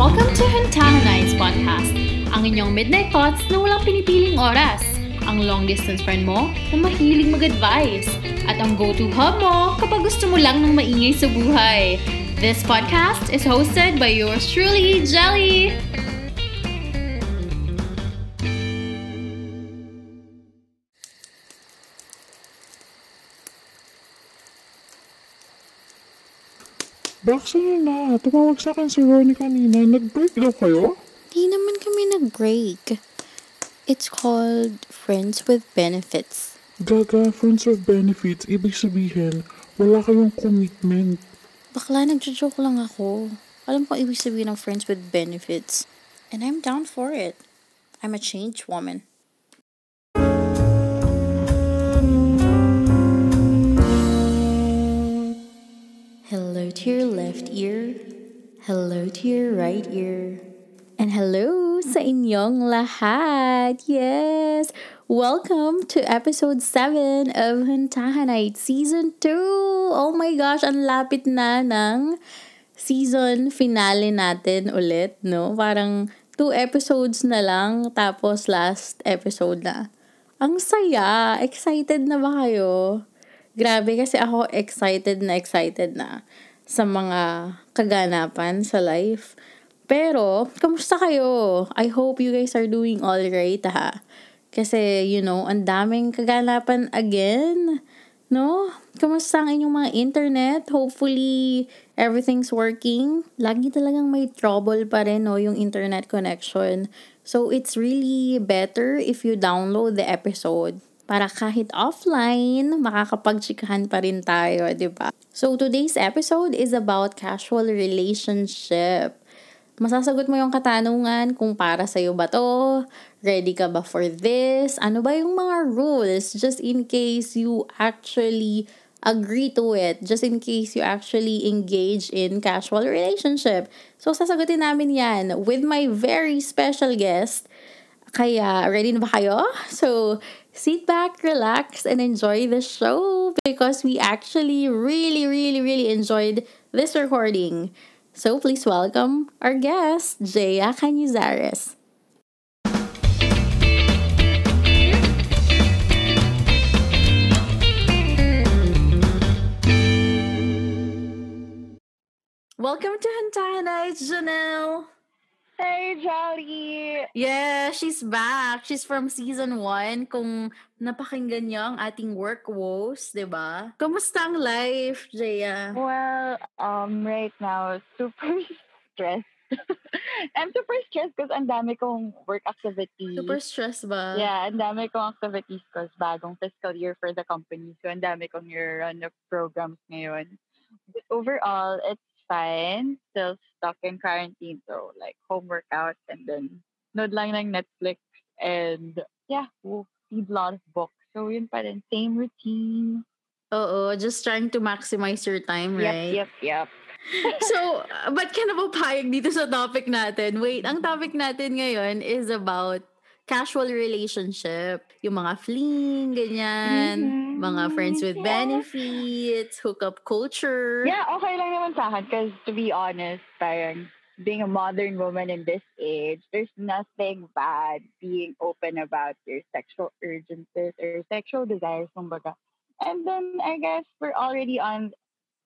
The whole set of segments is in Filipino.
Welcome to Hintana Nights Podcast, ang inyong midnight thoughts na walang pinipiling oras. Ang long-distance friend mo na mahilig mag-advise. At ang go-to hub mo kapag gusto mo lang ng maingay sa buhay. This podcast is hosted by yours truly, Jelly! Ano na? Tumawag sa akin si Ronnie kanina. Nag-break daw kayo? Di naman kami nag-break. It's called Friends with Benefits. Gaga, friends with benefits. Ibig sabihin, wala kayong commitment. Bakla, nagjo-joke lang ako. Alam ko ibig sabihin ng Friends with Benefits. And I'm down for it. I'm a changed woman. Hello to your left ear. Hello to your right ear. And hello sa inyong lahat. Yes! Welcome to episode 7 of Huntahanite Season 2. Oh my gosh, ang lapit na ng season finale natin ulit, no? Parang two episodes na lang, tapos last episode na. Ang saya! Excited na ba kayo? Grabe kasi ako excited na excited na sa mga kaganapan sa life. Pero, kamusta kayo? I hope you guys are doing all right, ha? Kasi, you know, ang daming kaganapan again. No? Kamusta ang inyong mga internet? Hopefully, everything's working. Lagi talagang may trouble pa rin, no, yung internet connection. So, it's really better if you download the episode para kahit offline, makakapagchikahan pa rin tayo, di ba? So, today's episode is about casual relationship. Masasagot mo yung katanungan kung para sa'yo ba to? Ready ka ba for this? Ano ba yung mga rules just in case you actually agree to it, just in case you actually engage in casual relationship. So, sasagutin namin yan with my very special guest. Kaya, ready na ba kayo? So, sit back, relax, and enjoy the show because we actually really, really, really enjoyed this recording. So, please welcome our guest, Jaya Canizares. Welcome to Hantana, it's Janelle. Hey, Jolly! Yeah, she's back. She's from season 1. Kung napakinggan niyo ang ating work woes, di ba? Kamusta ang life, Jaya? Well, um, right now, super stressed. I'm super stressed because ang dami kong work activities. Super stress ba? Yeah, ang dami kong activities because bagong fiscal year for the company. So, ang dami kong year-run of programs ngayon. But overall, it's fine. Still stuck in quarantine. So, like, home workouts and then nood lang ng Netflix. And, yeah, we'll read a lot of books. So, yun pa rin. Same routine. Oo, just trying to maximize your time, right? Yep, yep, yep. so, ba't ka na dito sa topic natin? Wait, ang topic natin ngayon is about casual relationship. Yung mga fling, ganyan. Mhm. Mga friends with Yeah. benefits, hookup culture. Yeah, okay lang naman sa akin because to be honest, parang being a modern woman in this age, there's nothing bad being open about your sexual urgencies or sexual desires, kumbaga. And then I guess we're already on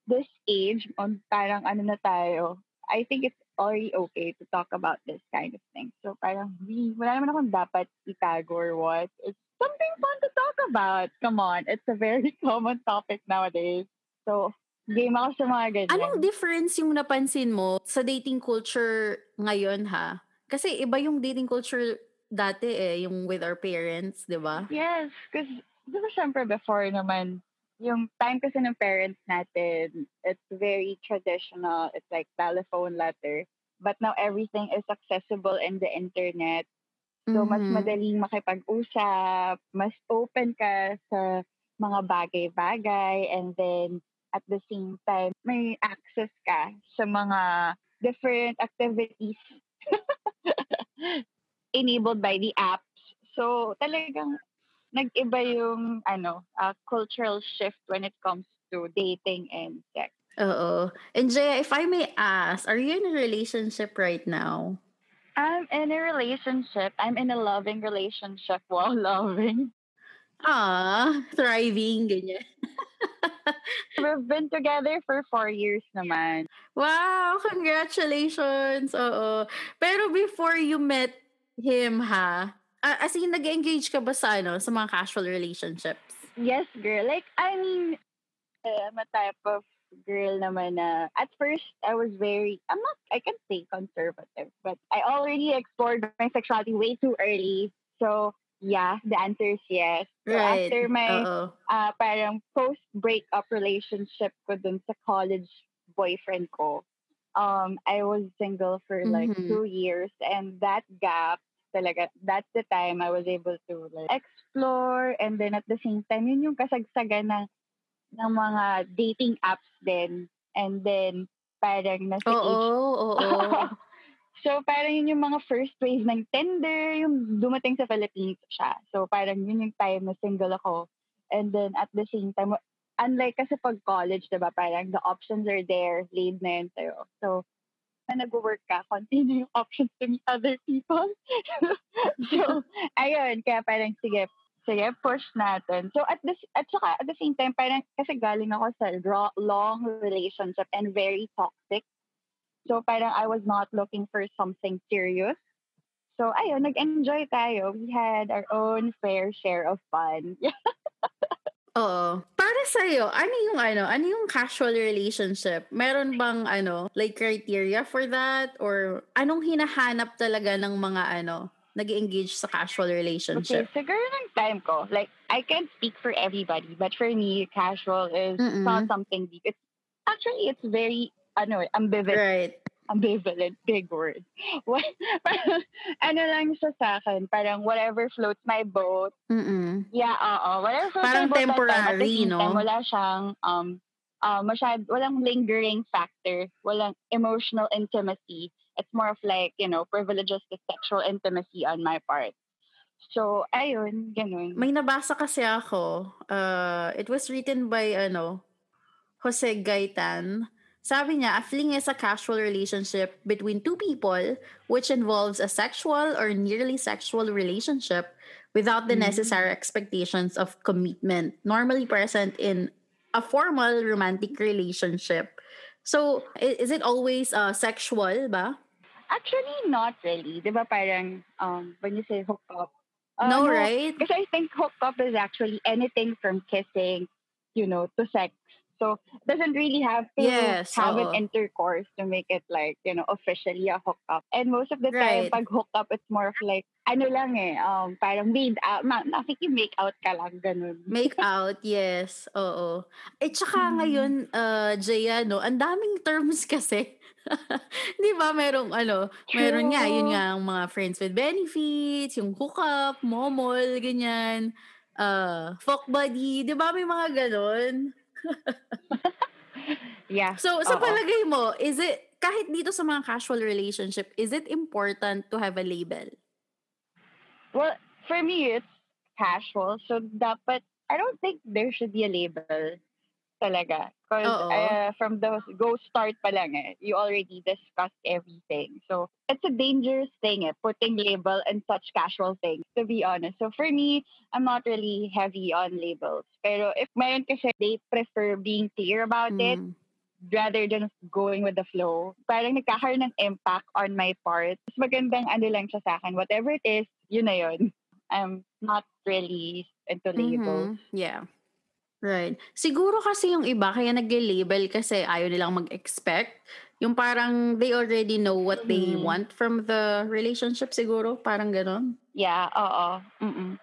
this age on parang ano na tayo. I think it's already okay to talk about this kind of thing. So parang we, wala naman akong dapat itago or what. It's something fun to talk about. Come on, it's a very common topic nowadays. So game ako sa mga ganyan. Anong difference yung napansin mo sa dating culture ngayon ha? Kasi iba yung dating culture dati eh, yung with our parents, di ba? Yes, because di ba syempre before naman, yung time kasi ng parents natin, it's very traditional. It's like telephone letter. But now everything is accessible in the internet. So, mas Mhm. madaling makipag-usap, mas open ka sa mga bagay-bagay, and then at the same time, may access ka sa mga different activities enabled by the apps. So, talagang nag-iba yung ano, uh, cultural shift when it comes to dating and sex. Oo. And Jaya, if I may ask, are you in a relationship right now? I'm in a relationship. I'm in a loving relationship while loving. Ah, thriving, ganyan. We've been together for four years naman. Wow, congratulations. Oo. Pero before you met him, ha? Uh, as in, nag-engage ka ba sa, ano, sa mga casual relationships? Yes, girl. Like, I mean, I'm a type of girl naman na at first I was very I'm not I can say conservative, but I already explored my sexuality way too early. So yeah, the answer is yes. So Right. after my Oo. uh, parang post-breakup relationship ko dun sa college boyfriend ko, um, I was single for like Mhm. two years and that gap talaga, that's the time I was able to like explore and then at the same time, yun yung kasagsagan ng, ng mga dating apps din. And then, parang nasa Oo, age oo. so, parang yun yung mga first wave ng Tinder, yung dumating sa Philippines siya. So, parang yun yung time na single ako. And then, at the same time, unlike kasi pag college, diba, parang the options are there, laid na yun sa'yo. So, na nag-work ka, continue yung options to meet other people. so, ayun, kaya parang sige, sige, push natin. So, at the, at saka, at the same time, parang kasi galing ako sa raw, long relationship and very toxic. So, parang I was not looking for something serious. So, ayun, nag-enjoy tayo. We had our own fair share of fun. Oo. Para sa'yo, ano yung ano, ano yung casual relationship? Meron bang ano, like criteria for that? Or anong hinahanap talaga ng mga ano, nag engage sa casual Okay, relationship? siguro ng time ko, like, I can't speak for everybody, but for me, casual is Mm-mm. not something deep. It's, actually, it's very, ano, ambivalent. Right. Ambivalent, big word. What, parang, ano lang siya sa akin, parang whatever floats my boat. Mm-mm. Yeah, oo. Whatever floats Parang my boat that time. At the temporary, no? time, wala siyang, um, uh, masyad, walang lingering factor. Walang emotional intimacy. It's more of like, you know, privileges to sexual intimacy on my part. So, ayun, ganun. May nabasa kasi ako. Uh, it was written by ano, Jose Gaitan. Sabi niya, a fling is a casual relationship between two people which involves a sexual or nearly sexual relationship without the Mm. necessary expectations of commitment, normally present in a formal romantic relationship. So, is it always uh, sexual ba? Actually, not really. Di ba parang, um, when you say hook up, uh, no, right? Because I think hook up is actually anything from kissing, you know, to sex. So it doesn't really have to Yes, have oo. an intercourse to make it like, you know, officially a hookup. And most of the time, Right. pag hookup, it's more of like, ano lang eh, um, parang made out, ma- make out ka lang, ganun. Make out, yes. Oo. Eh, tsaka ngayon, uh, Jaya, no, ang daming terms kasi. Di ba? Merong, ano, meron nga, yun True. nga, ang mga friends with benefits, yung hookup, momol, ganyan. Uh, fuck buddy. Di ba? May mga ganon. Yeah. So, sa oo. palagay mo, is it, kahit dito sa mga casual relationship, is it important to have a label? Well, for me, it's casual. So, dapat, I don't think there should be a label talaga. Because uh, from the go start pa lang eh, you already discussed everything. So, it's a dangerous thing eh, putting label and such casual things, to be honest. So, for me, I'm not really heavy on labels. Pero if mayroon kasi, they prefer being clear about it Mm. rather than going with the flow. Parang nagkakaroon ng impact on my part. Mas magandang ano lang siya sa akin. Whatever it is, yun na yun. I'm not really into labels. Mhm. Yeah. Right. Siguro kasi yung iba, kaya nag-label kasi ayaw nilang mag-expect. Yung parang they already know what they Mhm. want from the relationship siguro. Parang ganon. Yeah, oo. Mm-mm.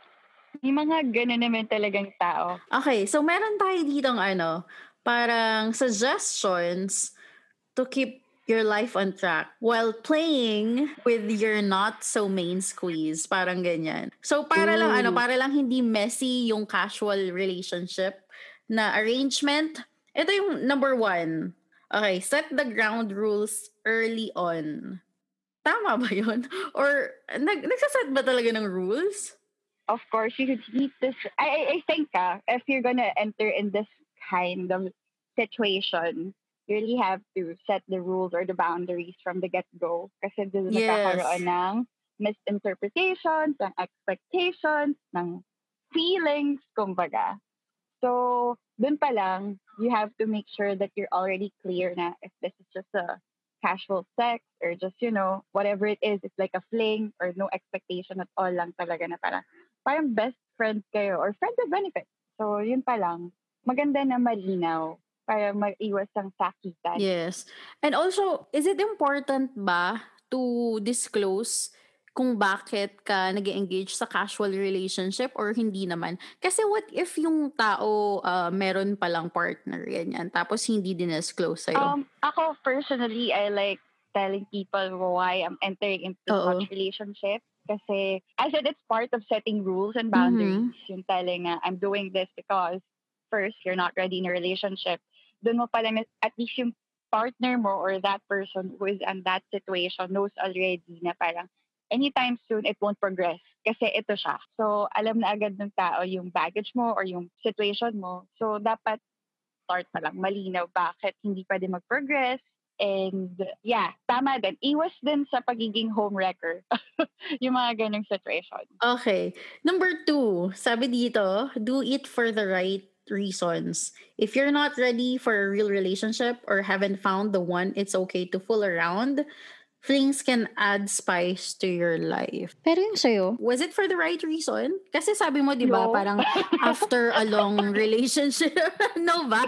Yung mga ganun naman talagang tao. Okay, so meron tayo ditong ano, parang suggestions to keep your life on track while playing with your not so main squeeze. Parang ganyan. So para lang ano, Ooh. para lang hindi messy yung casual relationship na arrangement. Ito yung number one. Okay, set the ground rules early on. Tama ba yun? Or nag nagsaset ba talaga ng rules? Of course, you need this. I, I, think uh, if you're gonna enter in this kind of situation, you really have to set the rules or the boundaries from the get-go. Kasi doon Yes. nagkakaroon ng misinterpretations, ng expectations, ng feelings, kumbaga. So, dun pa lang, you have to make sure that you're already clear na if this is just a casual sex or just, you know, whatever it is, it's like a fling or no expectation at all lang talaga na parang, parang best friends kayo or friends with benefits. So, yun pa lang. Maganda na malinaw para maiwas ang sakitan. Yes. And also, is it important ba to disclose kung bakit ka nag engage sa casual relationship or hindi naman? Kasi what if yung tao uh, meron palang partner, ganyan, tapos hindi din-disclose sa'yo? Um, ako personally, I like telling people why I'm entering into Oo. such relationship. Kasi, I said it's part of setting rules and boundaries. Yung telling na I'm doing this because first, you're not ready in a relationship. Doon mo pala at least yung partner mo or that person who is in that situation knows already na parang anytime soon, it won't progress. Kasi ito siya. So, alam na agad ng tao yung baggage mo or yung situation mo. So, dapat start pa lang malinaw bakit hindi pwede mag-progress. And yeah, tama din. Iwas din sa pagiging homewrecker. yung mga ganong situation. Okay. Number two, sabi dito, do it for the right reasons. If you're not ready for a real relationship or haven't found the one, it's okay to fool around. Flings can add spice to your life. Pero yung sa'yo, was it for the right reason? Kasi sabi mo, di ba, No. parang after a long relationship. no ba?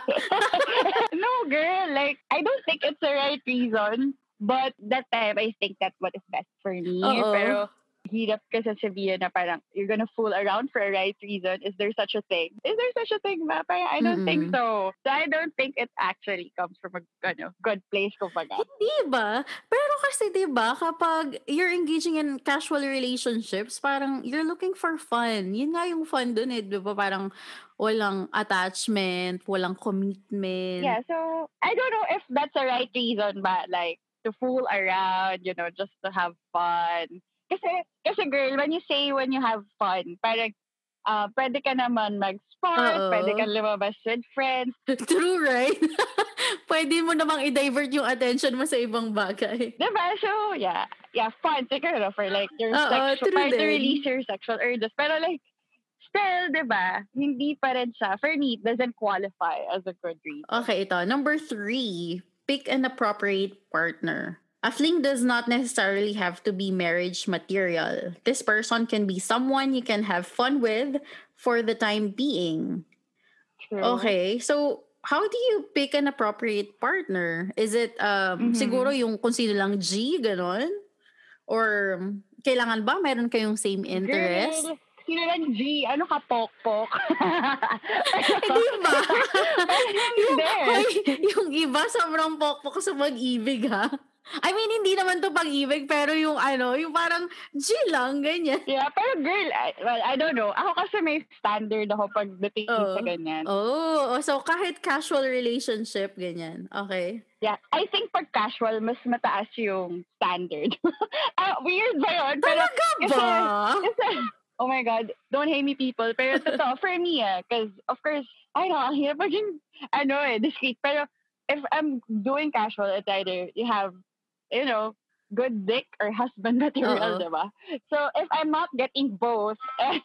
no, girl. Like, I don't think it's the right reason. But that time, I think that's what is best for me. Oo. Pero, hirap kasi sabihin na parang, you're gonna fool around for a right reason. Is there such a thing? Is there such a thing ba? Parang, I don't think Mm-mm. so. So, I don't think it actually comes from a ano, good place, kumbaga. Di ba? Pero kasi di ba, kapag you're engaging in casual relationships, parang you're looking for fun. Yun nga yung fun dun eh. Di ba? Parang walang attachment, walang commitment. Yeah, so I don't know if that's the right reason, but like to fool around, you know, just to have fun. Kasi, kasi girl, when you say when you have fun, parang uh, pwede ka naman mag-sport, Oo. pwede ka lumabas with friends. True, right? Pwede mo namang i-divert yung attention mo sa ibang bagay. Diba? So, yeah. Yeah, fun. Siguro for like your Oo, sexual, para to release your sexual urges. Pero like, still, diba? Hindi pa rin siya. For me, doesn't qualify as a good reason. Okay, ito. Number three, pick an appropriate partner. A fling does not necessarily have to be marriage material. This person can be someone you can have fun with for the time being. True. Okay, so how do you pick an appropriate partner? Is it um Mhm. siguro yung kung sino lang G, ganon? Or kailangan ba meron kayong same interest? Girl, sino lang G? Ano ka, pok-pok? Hindi ba? yung, yung iba sobrang pokpok sa pag-ibig ha. I mean, hindi naman to pag-ibig, pero yung ano, yung parang G lang, ganyan. Yeah, pero girl, I, well, I don't know. Ako kasi may standard ako pagdating Oo. sa ganyan. Oh, so kahit casual relationship, ganyan. Okay. Yeah, I think pag casual, mas mataas yung standard. ah, weird ba yun? Pero, Talaga kasi- ba? kasi, oh my God, don't hate me people. Pero totoo, for me ah, because of course, I know, ang hirap maging, ano eh, discreet. Pero if I'm doing casual, it's either you have, you know, good dick or husband material, Oo. diba? So if I'm not getting both, eh,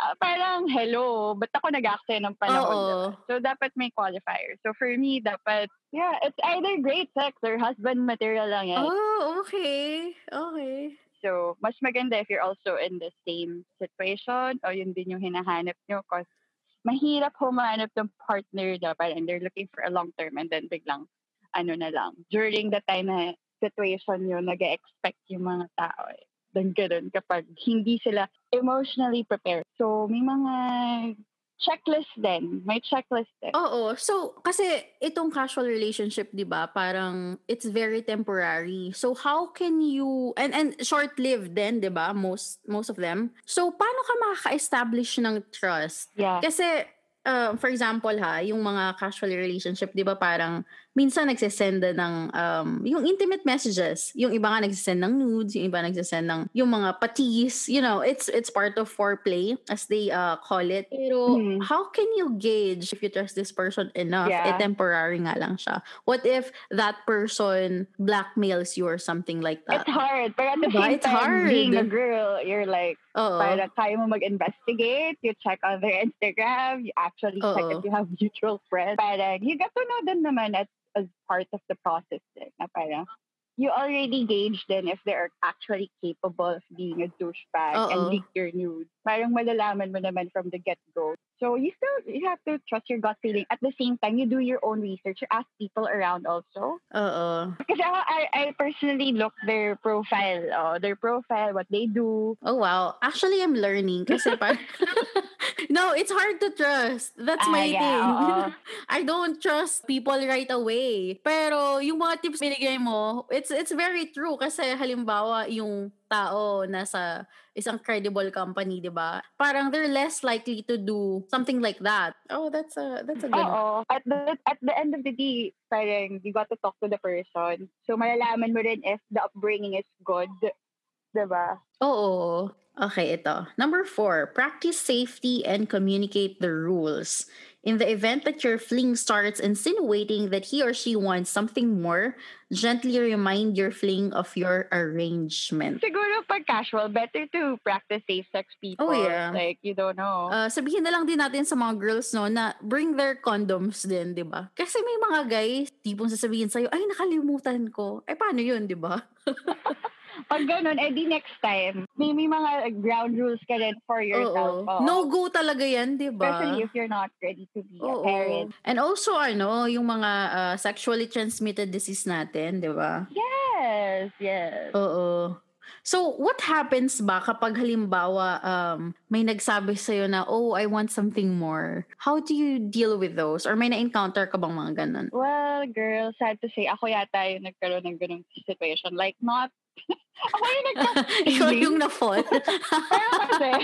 ah, parang hello, ba't ako nag-aksaya ng panahon? Diba? So dapat may qualifier. So for me, dapat, yeah, it's either great sex or husband material lang yan. Oh, okay. Okay. So, mas maganda if you're also in the same situation o yun din yung hinahanap nyo because mahirap humanap ng partner na parang they're looking for a long term and then biglang ano na lang. During the time na situation yun, nag expect yung mga tao eh. Then ganun kapag hindi sila emotionally prepared. So, may mga checklist din. May checklist din. Oo. So, kasi itong casual relationship, di ba, parang it's very temporary. So, how can you, and, and short-lived din, di ba, most, most of them. So, paano ka makaka-establish ng trust? Yeah. Kasi, uh, for example ha, yung mga casual relationship, di ba, parang minsan nagsisend ng um, yung intimate messages. Yung iba nga nagsisend ng nudes, yung iba nagsisend ng yung mga patis. You know, it's it's part of foreplay as they uh, call it. Pero Mhm. how can you gauge if you trust this person enough? Eh, Yeah. temporary nga lang siya. What if that person blackmails you or something like that? It's hard. But at the Diba? same It's time, being a hard. girl, you're like, Oo. Para kaya mo mag-investigate, you check on their Instagram, you actually check Oo. if you have mutual friends. Parang, you get to know them naman as, as part of the process din. Na parang, you already gauge then if they are actually capable of being a douchebag and Oo. leak your nudes. Parang malalaman mo naman from the get-go. So you still, you have to trust your gut feeling. At the same time, you do your own research. You ask people around also. Oo. Kasi ako, I, I personally look their profile, oh, their profile, what they do. Oh wow. Actually, I'm learning kasi par- No, it's hard to trust. That's Ah, my yeah, thing. oo. I don't trust people right away. Pero yung mga tips binigay mo, it's it's very true kasi halimbawa yung tao nasa isang credible company, 'di ba? Parang they're less likely to do something like that. Oh, that's a that's a good. Oo. At the, at the end of the day, parang you got to talk to the person. So, malalaman mo rin if the upbringing is good. Diba? Oo. Okay, ito. Number four, practice safety and communicate the rules. In the event that your fling starts insinuating that he or she wants something more, gently remind your fling of your arrangement. Siguro pag casual, better to practice safe sex people. Oh, yeah. Like, you don't know. Uh, sabihin na lang din natin sa mga girls no na bring their condoms din, 'di ba? Kasi may mga guys tipong sasabihin sa'yo, ay nakalimutan ko. Ay paano 'yun, 'di ba? pag ganun, edi next time, may, may mga ground rules ka rin for yourself. Oo. Oo. No go talaga 'yan, 'di ba? Especially if you're not ready to be a Oo. parent. And also ano, yung mga uh, sexually transmitted disease natin, 'di ba? Yes, yes. Oo. So, what happens ba kapag halimbawa um, may nagsabi sa'yo na, oh, I want something more? How do you deal with those? Or may na-encounter ka bang mga ganun? Well, girl, sad to say, ako yata yung nagkaroon ng ganung situation. Like, not... ako yung nagka... Ikaw yung na-fall. Kaya kasi...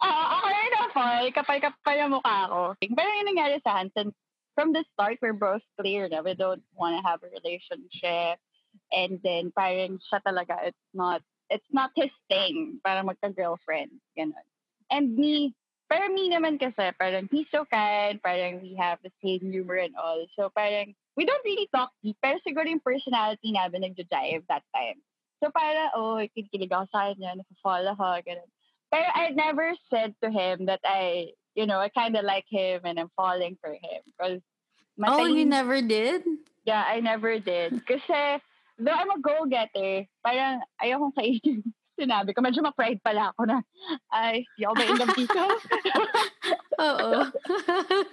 Ah, ako yung na-fall. Kapal-kapal yung mukha ko. Pero yung nangyari sa since from the start, we're both clear na we don't want to have a relationship. And then, parang siya talaga, it's not, it's not his thing. Parang magka-girlfriend. Ganun. And me, pero me naman kasi, parang he's so kind, parang we have the same humor and all. So parang, we don't really talk deep, pero siguro yung personality namin nagja-jive that time. So parang, oh, kinikilig ako sa kanya, nasa-follow ako, ganun. Pero I never said to him that I, you know, I kind of like him and I'm falling for him. Because oh, you never did? Yeah, I never did. Kasi, though I'm a go-getter, parang ayokong kainin sinabi ko. Medyo ma-pride pala ako na, ay, di ako ba in love dito? Oo.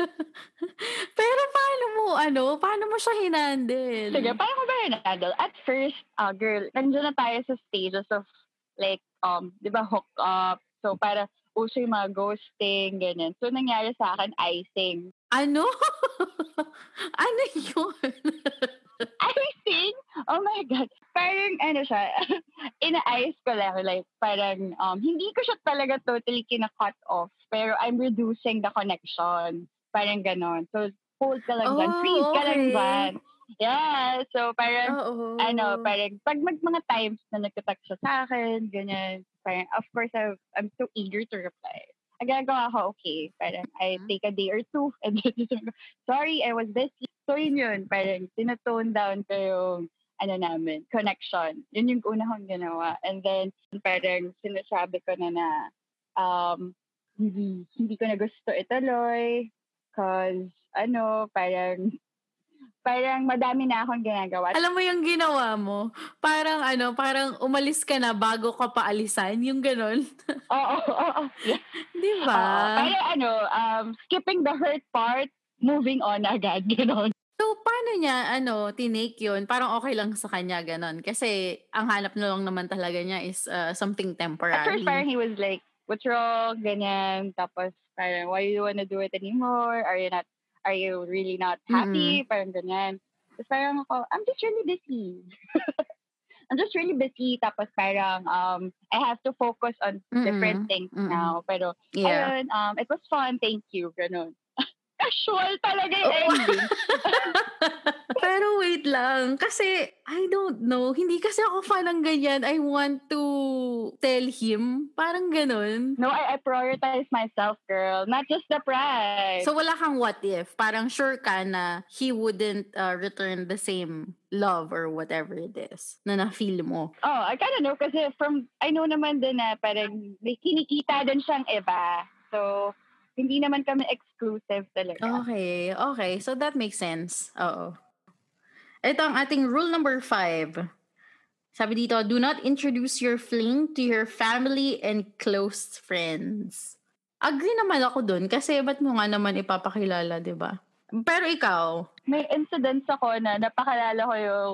Pero paano mo, ano, paano mo siya hinandle? Sige, paano ko ba hinandle? At first, uh, girl, nandiyan na tayo sa stages of, like, um, di ba, hook up. So, para uso yung mga ghosting, ganyan. So, nangyari sa akin, icing. Ano? ano yun? icing? Oh my God. Parang, ano siya, ina-ice ko lang. Like, parang, um, hindi ko siya talaga totally kina-cut off. Pero I'm reducing the connection. Parang ganon. So, hold ka lang dyan. Oh, Freeze ka lang okay. dyan. Yeah. So, parang, Oo. ano, parang, pag mag mga times na nagtatak siya sa akin, ganyan, parang, of course, I, I'm so eager to reply. Ang ginagawa ko, okay, parang, I Mm-hmm. take a day or two, and then, sorry, I was busy. So, yun yun, parang, tinatone down ko yung, ano namin, connection. Yun yung una kong ginawa. And then, parang, sinasabi ko na na, um, hindi, hindi ko na gusto ituloy, cause, ano, parang, parang madami na akong ginagawa. Alam mo yung ginawa mo? Parang ano, parang umalis ka na bago ka paalisan, yung ganon. Oo, oo, oo. Di ba? Parang ano, um, skipping the hurt part, moving on agad, gano'n. So, paano niya, ano, tinake yun? Parang okay lang sa kanya, ganon. Kasi, ang hanap na lang naman talaga niya is uh, something temporary. At first, parang he was like, what's wrong, ganyan. Tapos, parang, why you wanna do it anymore? Are you not, are you really not happy? Parang ganyan. Tapos parang ako, I'm just really busy. I'm just really busy. Tapos parang, um, I have to focus on different Mm-mm. things Mm-mm. now. Pero, Yeah. ayun, um, it was fun, thank you, ganun. Casual talaga yung Oo. ending. Pero wait lang. Kasi, I don't know. Hindi kasi ako fan ng ganyan. I want to tell him. Parang ganun. No, I, I prioritize myself, girl. Not just the prize. So, wala kang what if. Parang sure ka na he wouldn't uh, return the same love or whatever it is na na-feel mo. Oh, I kind of know kasi from, I know naman din na parang may kinikita din siyang iba. So, hindi naman kami exclusive talaga. Okay, okay. So that makes sense. Oo. Ito ang ating rule number five. Sabi dito, do not introduce your fling to your family and close friends. Agree naman ako dun kasi ba't mo nga naman ipapakilala, di ba? Pero ikaw, May incidents ako na napakalala ko yung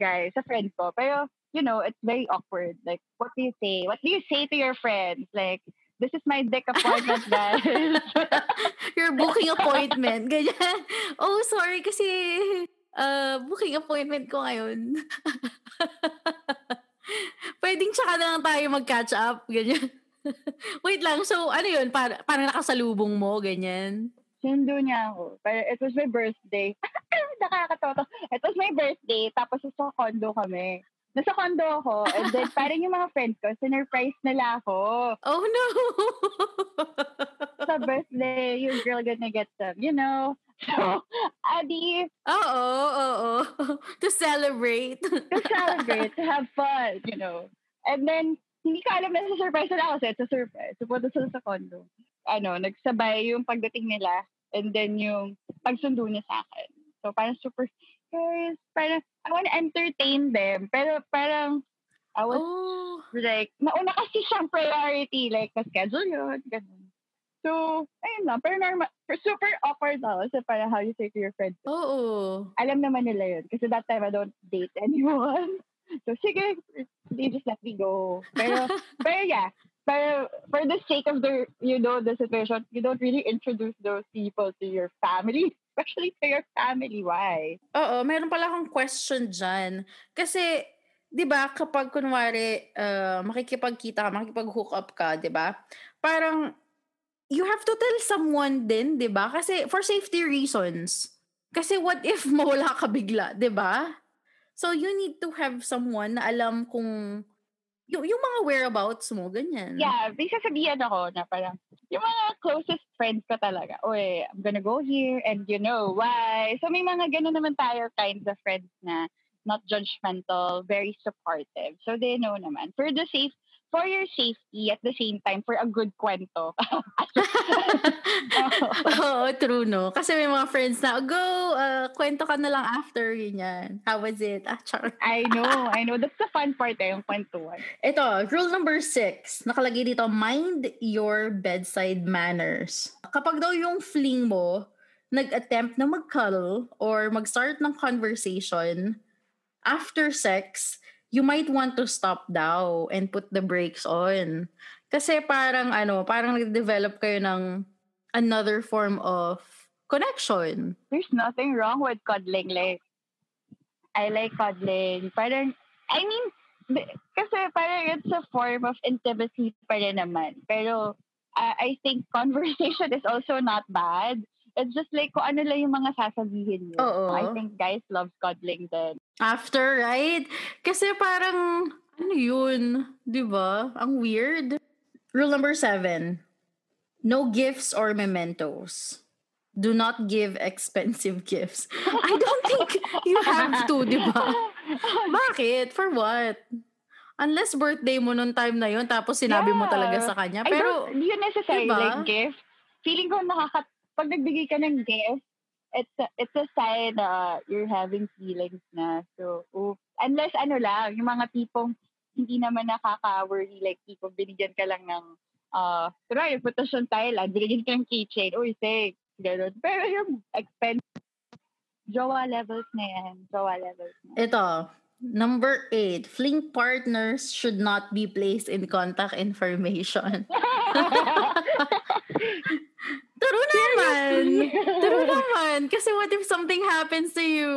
guy sa friend ko. Pero, you know, it's very awkward. Like, what do you say? What do you say to your friends? Like, this is my dick appointment, guys. your booking appointment, ganyan. Oh, sorry kasi uh, booking appointment ko ngayon. Pwedeng tsaka na lang tayo mag-catch up, ganyan. Wait lang, so ano yun? Para, parang nakasalubong mo, ganyan? Sinundo niya ako. Pero it was my birthday. Nakakatoto. It was my birthday. Tapos sa condo kami. Nasa condo ako. And then parang yung mga friends ko, sinurprise nila ako. Oh no! Sa birthday, yung girl gonna get them, you know? So, adi, Oo, oo. To celebrate. to celebrate, to have fun, you know? And then, hindi ka alam na sa surprise nila ako. So, it's a surprise. So, punta sila sa condo. Ano, nagsabay yung pagdating nila and then yung pagsundo niya sa akin. So, parang super, guys, parang, I want to entertain them. Pero parang, I was Oh. like, nauna kasi siyang priority. Like, na-schedule yun, ganun. So, ayun lang. Pero normal, for super awkward ako. So, parang how you say to your friends, Oo. Oh. Alam naman nila yun. Kasi that time I don't date anyone. So, sige, they just let me go. Pero, pero yeah, pero for the sake of the, you know, the situation, you don't really introduce those people to your family, especially to your family. Why? Oo, meron pala akong question dyan. Kasi, di ba, kapag kunwari, uh, makikipagkita ka, makikipag-hook up ka, di ba? Parang, you have to tell someone din, di ba? Kasi, for safety reasons. Kasi what if mawala ka bigla, di ba? So, you need to have someone na alam kung, yung, yung mga whereabouts mo, ganyan. Yeah, may sasabihan ako na parang, yung mga closest friends ko talaga, oy, I'm gonna go here and you know why. So may mga ganun naman tayo kinds of friends na not judgmental, very supportive. So they know naman. For the safe, for your safety at the same time, for a good kwento. Oo, true, no? Kasi may mga friends na, go, uh, kwento ka na lang after, ganyan. How was it? Ah, char. I know, I know. That's the fun part eh, yung kwentuhan. Ito, rule number six. Nakalagay dito, mind your bedside manners. Kapag daw yung fling mo, nag-attempt na mag-cuddle or mag-start ng conversation, after sex, you might want to stop daw and put the brakes on. Kasi parang ano, parang nag-develop kayo ng another form of connection. There's nothing wrong with cuddling. Like, I like cuddling. Parang, I mean, kasi parang it's a form of intimacy pa rin naman. Pero, uh, I think conversation is also not bad. It's just like kung ano lang yung mga sasabihin. Oo. I think guys love cuddling then. After, right? Kasi parang, ano yun? Di ba? Ang weird. Rule number seven. No gifts or mementos. Do not give expensive gifts. I don't think you have to, di ba? Bakit? For what? Unless birthday mo nung time na yun, tapos sinabi mo Yeah. talaga sa kanya. I Pero, don't, hindi yun necessary diba? like gift. Feeling ko nakaka, pag nagbigay ka ng gift, it's a, it's a sign na you're having feelings na. So, oof. unless ano lang, yung mga tipong hindi naman nakaka-worry, like tipong binigyan ka lang ng, uh, pero yung punta siyang Thailand, binigyan ka ng keychain, uy, thanks, ganun. Pero yung expense, jowa levels na yan, jowa levels na. ito, number eight. Fling partners should not be placed in contact information. True naman. True naman. Kasi what if something happens to you?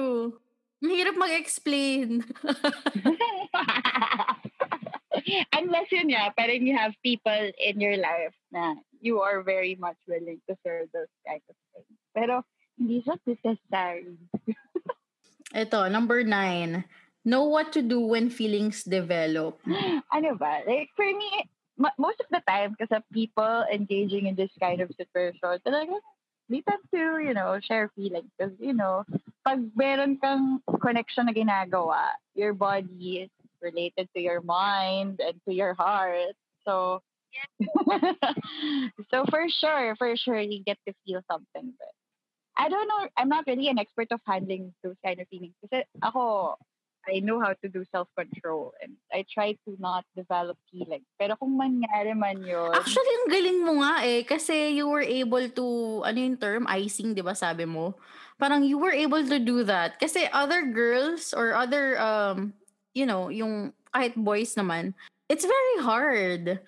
Ang hirap mag-explain. Unless yun yeah, parang you have people in your life na you are very much willing to share those kind of things. Pero hindi siya necessary. Ito, number nine. Know what to do when feelings develop. ano ba? Like, for me, m- most of the time, kasi people engaging in this kind of situation, talaga, they tend to, you know, share feelings. Because, you know, pag meron kang connection na ginagawa, your body is related to your mind and to your heart. So, so for sure, for sure, you get to feel something. But I don't know, I'm not really an expert of handling those kind of feelings. Kasi ako, I know how to do self-control and I try to not develop feelings. Pero kung mangyari man yun... Actually, ang galing mo nga eh. Kasi you were able to, ano yung term? Icing, di ba sabi mo? Parang you were able to do that. Kasi other girls or other, um, you know, yung kahit boys naman, it's very hard.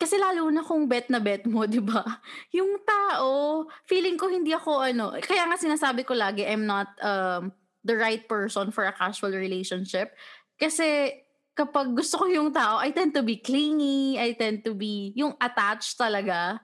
Kasi lalo na kung bet na bet mo, di ba? Yung tao, feeling ko hindi ako ano, kaya nga sinasabi ko lagi, I'm not um, the right person for a casual relationship. Kasi kapag gusto ko yung tao, I tend to be clingy, I tend to be yung attached talaga.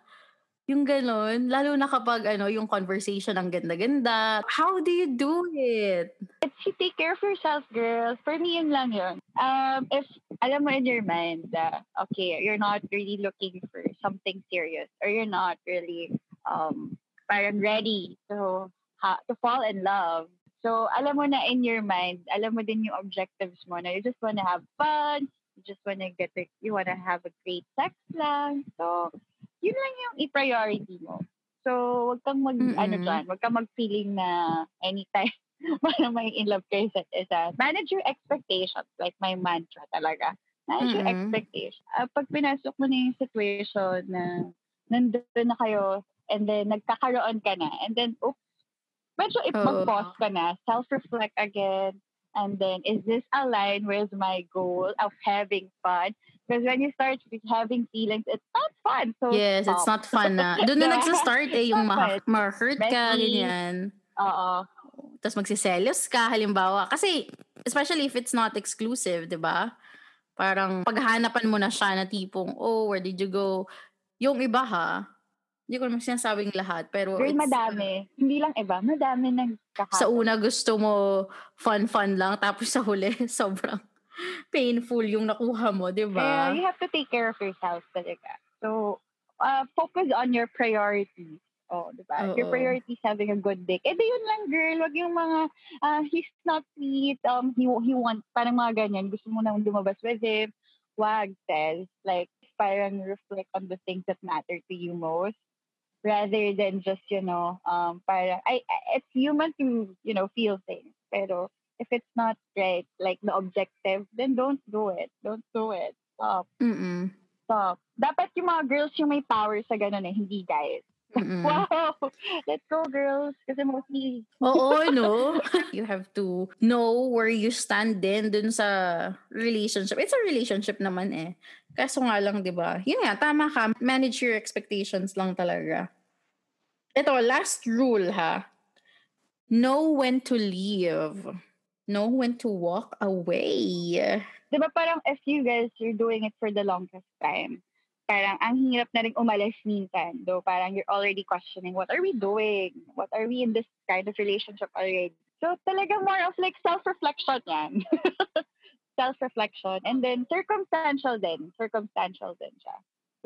Yung ganon, lalo na kapag ano, yung conversation ang ganda-ganda. How do you do it? It's you take care of yourself, girls. For me, yun lang yun. Um, if, alam mo in your mind, uh, okay, you're not really looking for something serious or you're not really um, parang ready to, ha- to fall in love, So, alam mo na in your mind, alam mo din yung objectives mo na you just wanna have fun, you just wanna get, the, you wanna have a great sex lang. So, yun lang yung i-priority mo. So, wag kang mag, Mm-mm. ano dyan, wag kang mag-feeling na anytime parang may in love kayo sa isa. Manage your expectations, like my mantra talaga. Manage your Mm-mm. expectations. Uh, pag pinasok mo na yung situation na nandun na kayo, and then nagkakaroon ka na, and then, oops, medyo if mag-pause ka na, self-reflect again, and then, is this aligned with my goal of having fun? Because when you start with having feelings, it's not fun. So Yes, it's stop. not fun na. Doon na nagsa-start eh, yung ma- ma-hurt ka, ganyan. Oo. Tapos magsiselos ka, halimbawa. Kasi, especially if it's not exclusive, di ba? Parang paghanapan mo na siya na tipong, oh, where did you go? Yung iba ha, hindi ko naman sinasabing lahat, pero Girl, it's, madami. Hindi lang iba, madami nagkaka- sa una gusto mo fun-fun lang, tapos sa huli, sobrang painful yung nakuha mo, di ba? you have to take care of yourself talaga. So, uh, focus on your priorities. Oh, di ba? Your priority is having a good dick. Eh, di yun lang, girl. Wag yung mga, uh, he's not sweet, um, he, he wants, parang mga ganyan. Gusto mo nang lumabas with him. Wag, says. Like, parang reflect on the things that matter to you most. Rather than just, you know, um, parang, I, I- it's human to, you know, feel things. Pero, if it's not right, like the objective, then don't do it. Don't do it. Stop. Mm-mm. Stop. Dapat yung mga girls yung may power sa ganun eh, hindi guys. Mm-mm. Wow! Let's go, girls. Kasi mostly, Oo, no? you have to know where you stand din dun sa relationship. It's a relationship naman eh. Kaso nga lang, di ba? Yun nga, tama ka. Manage your expectations lang talaga. Ito, last rule ha. Know when to leave. Know when to walk away. di ba parang if you guys are doing it for the longest time, parang ang hirap na rin umalis minsan. Though parang you're already questioning, what are we doing? What are we in this kind of relationship already? So talaga more of like self-reflection yan. self-reflection. And then circumstantial din. Circumstantial din siya.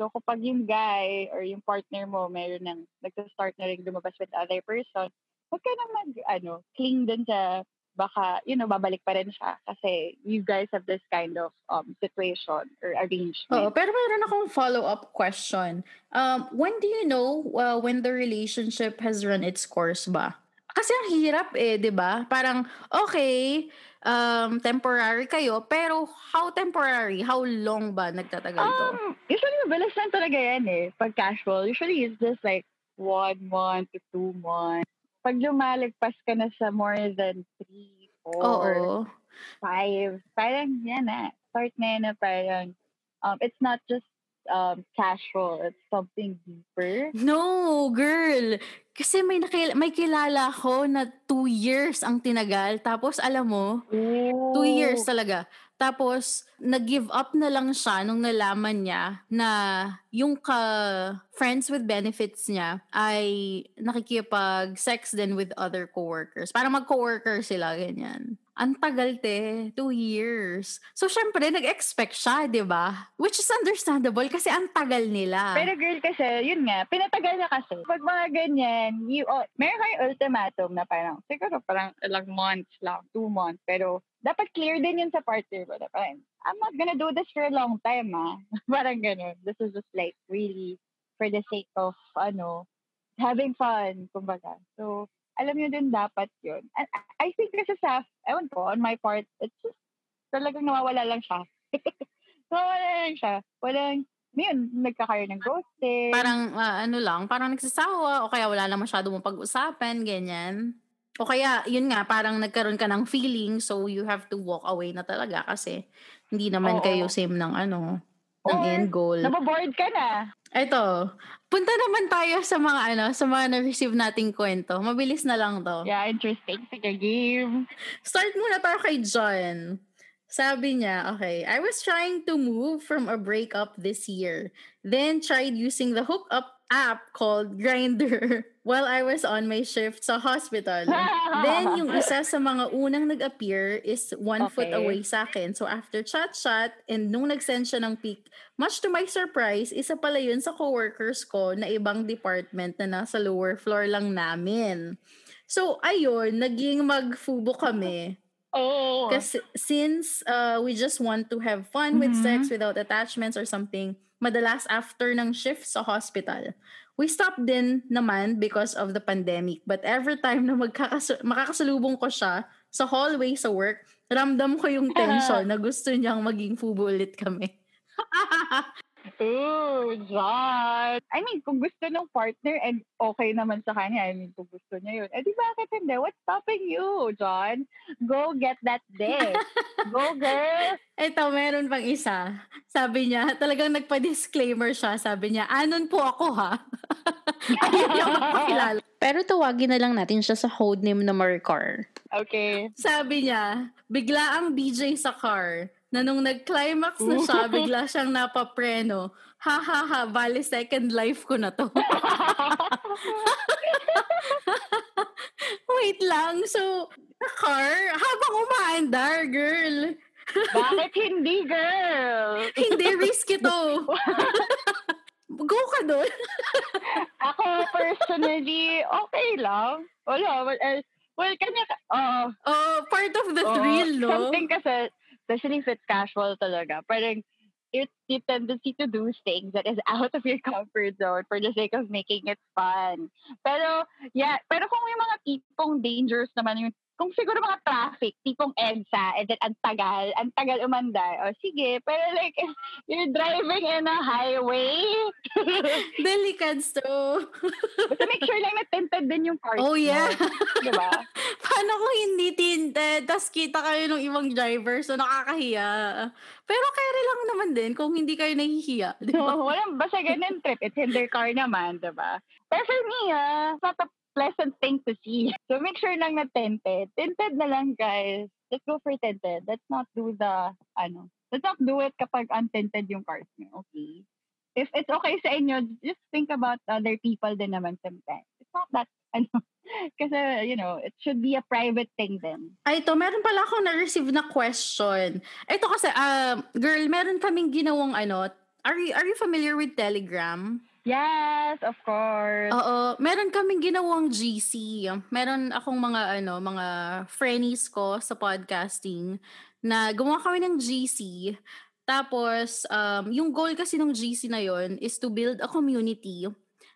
So kapag yung guy or yung partner mo meron nang nagsa-start na rin lumabas with other person, huwag ka na mag, ano, cling dun sa baka, you know, babalik pa rin siya kasi you guys have this kind of um situation or arrangement. Oo, pero mayroon akong follow-up question. Um, when do you know uh, when the relationship has run its course ba? Kasi ang hirap eh, di ba? Parang, okay, um, temporary kayo, pero how temporary? How long ba nagtatagal? Um, usually mabilis lang talaga yan eh. Pag casual, usually it's just like one month to two months. Pag lumalagpas ka na sa more than three, four, Oo. five, parang yan na. Start na yan na parang, um, it's not just um, casual, it's something deeper. No, girl. Kasi may, nakil- may kilala ko na two years ang tinagal. Tapos alam mo, Two years talaga. Tapos, nag-give up na lang siya nung nalaman niya na yung ka friends with benefits niya ay nakikipag-sex din with other coworkers. Para mag-coworker sila, ganyan. Ang tagal, te. Two years. So, syempre, nag-expect siya, di ba? Which is understandable kasi ang tagal nila. Pero girl kasi, yun nga, pinatagal na kasi. Pag mga ganyan, you, oh, meron kayong ultimatum na parang, siguro parang ilang months lang, two months. Pero dapat clear din yun sa partner ko. Parang, I'm not gonna do this for a long time, ah. parang ganun. This is just like really for the sake of, ano, having fun, kumbaga. So, alam nyo din dapat yun. And I think kasi sa, ewan ko, on my part, it's just talagang nawawala lang siya. nawawala lang siya. Walang, yun, nagkakaroon ng ghosting. Parang, uh, ano lang, parang nagsasawa o kaya wala lang masyado mong pag-usapan, ganyan. O kaya, yun nga, parang nagkaroon ka ng feeling so you have to walk away na talaga kasi hindi naman Oo. kayo same ng ano, Or, end goal. Nababoard ka na. Ito, punta naman tayo sa mga ano, sa mga na-receive nating kwento. Mabilis na lang to. Yeah, interesting. Sige, game. Start muna tayo kay John. Sabi niya, okay, I was trying to move from a breakup this year. Then tried using the hookup app called Grinder while I was on my shift sa hospital. Then yung isa sa mga unang nag-appear is one foot Okay. away sa akin. So after chat-chat and nung nag-send siya ng pic, much to my surprise, isa pala yun sa coworkers ko na ibang department na nasa lower floor lang namin. So ayun, naging mag-fubo kami. Oh. Kasi since uh, we just want to have fun with Mhm. sex without attachments or something, madalas after ng shift sa hospital. We stopped din naman because of the pandemic. But every time na magkakas- makakasalubong ko siya sa hallway sa work, ramdam ko yung tension na gusto niyang maging fubo ulit kami. Ooh, John. I mean, kung gusto ng partner and okay naman sa kanya, I mean, kung gusto niya yun, eh di bakit hindi? What's stopping you, John? Go get that dick. Go, girl. Eto, meron pang isa. Sabi niya, talagang nagpa-disclaimer siya. Sabi niya, anon po ako ha. Ayaw niya magpakilala. Pero tawagin na lang natin siya sa codename na Maricar. Okay. Sabi niya, bigla ang DJ sa car na nung nag-climax na siya, bigla siyang napapreno. Ha ha ha, bali second life ko na to. Wait lang, so, the car, habang umaandar, girl, bakit hindi, girl? hindi risky to. Go ka doon. Ako, personally, okay lang. Wala. Well, eh, well kanya, uh, Oh, part of the Oo, thrill, no? Something kasi, especially if it's casual talaga, parang it's the tendency to do things that is out of your comfort zone for the sake of making it fun. Pero, yeah, pero kung yung mga tipong dangerous naman yung kung siguro mga traffic, tipong EDSA, and then ang tagal, ang tagal umandar, o sige, pero like, you're driving in a highway, Delicads to. basta make sure lang na tinted din yung car Oh, yeah. mo. Diba? Paano kung hindi tinted, tas kita kayo ng ibang driver, so nakakahiya. Pero carry lang naman din kung hindi kayo nahihiya. Di ba? So, walang basta ganun trip. It's in their car naman, diba? Pero for me, ah, pleasant thing to see. So make sure lang na tinted. Tinted na lang, guys. Let's go for tinted. Let's not do the, ano, let's not do it kapag untinted yung cars nyo, okay? If it's okay sa inyo, just think about other people din naman sometimes. It's not that, ano, kasi, you know, it should be a private thing then. Ay, ito, meron pala akong na-receive na question. Ito kasi, um, girl, meron kaming ginawang ano, are you, are you familiar with Telegram? Yes, of course. Oo, meron kaming ginawang GC. Meron akong mga ano, mga friendies ko sa podcasting na gumawa kami ng GC. Tapos, um, yung goal kasi ng GC na yon is to build a community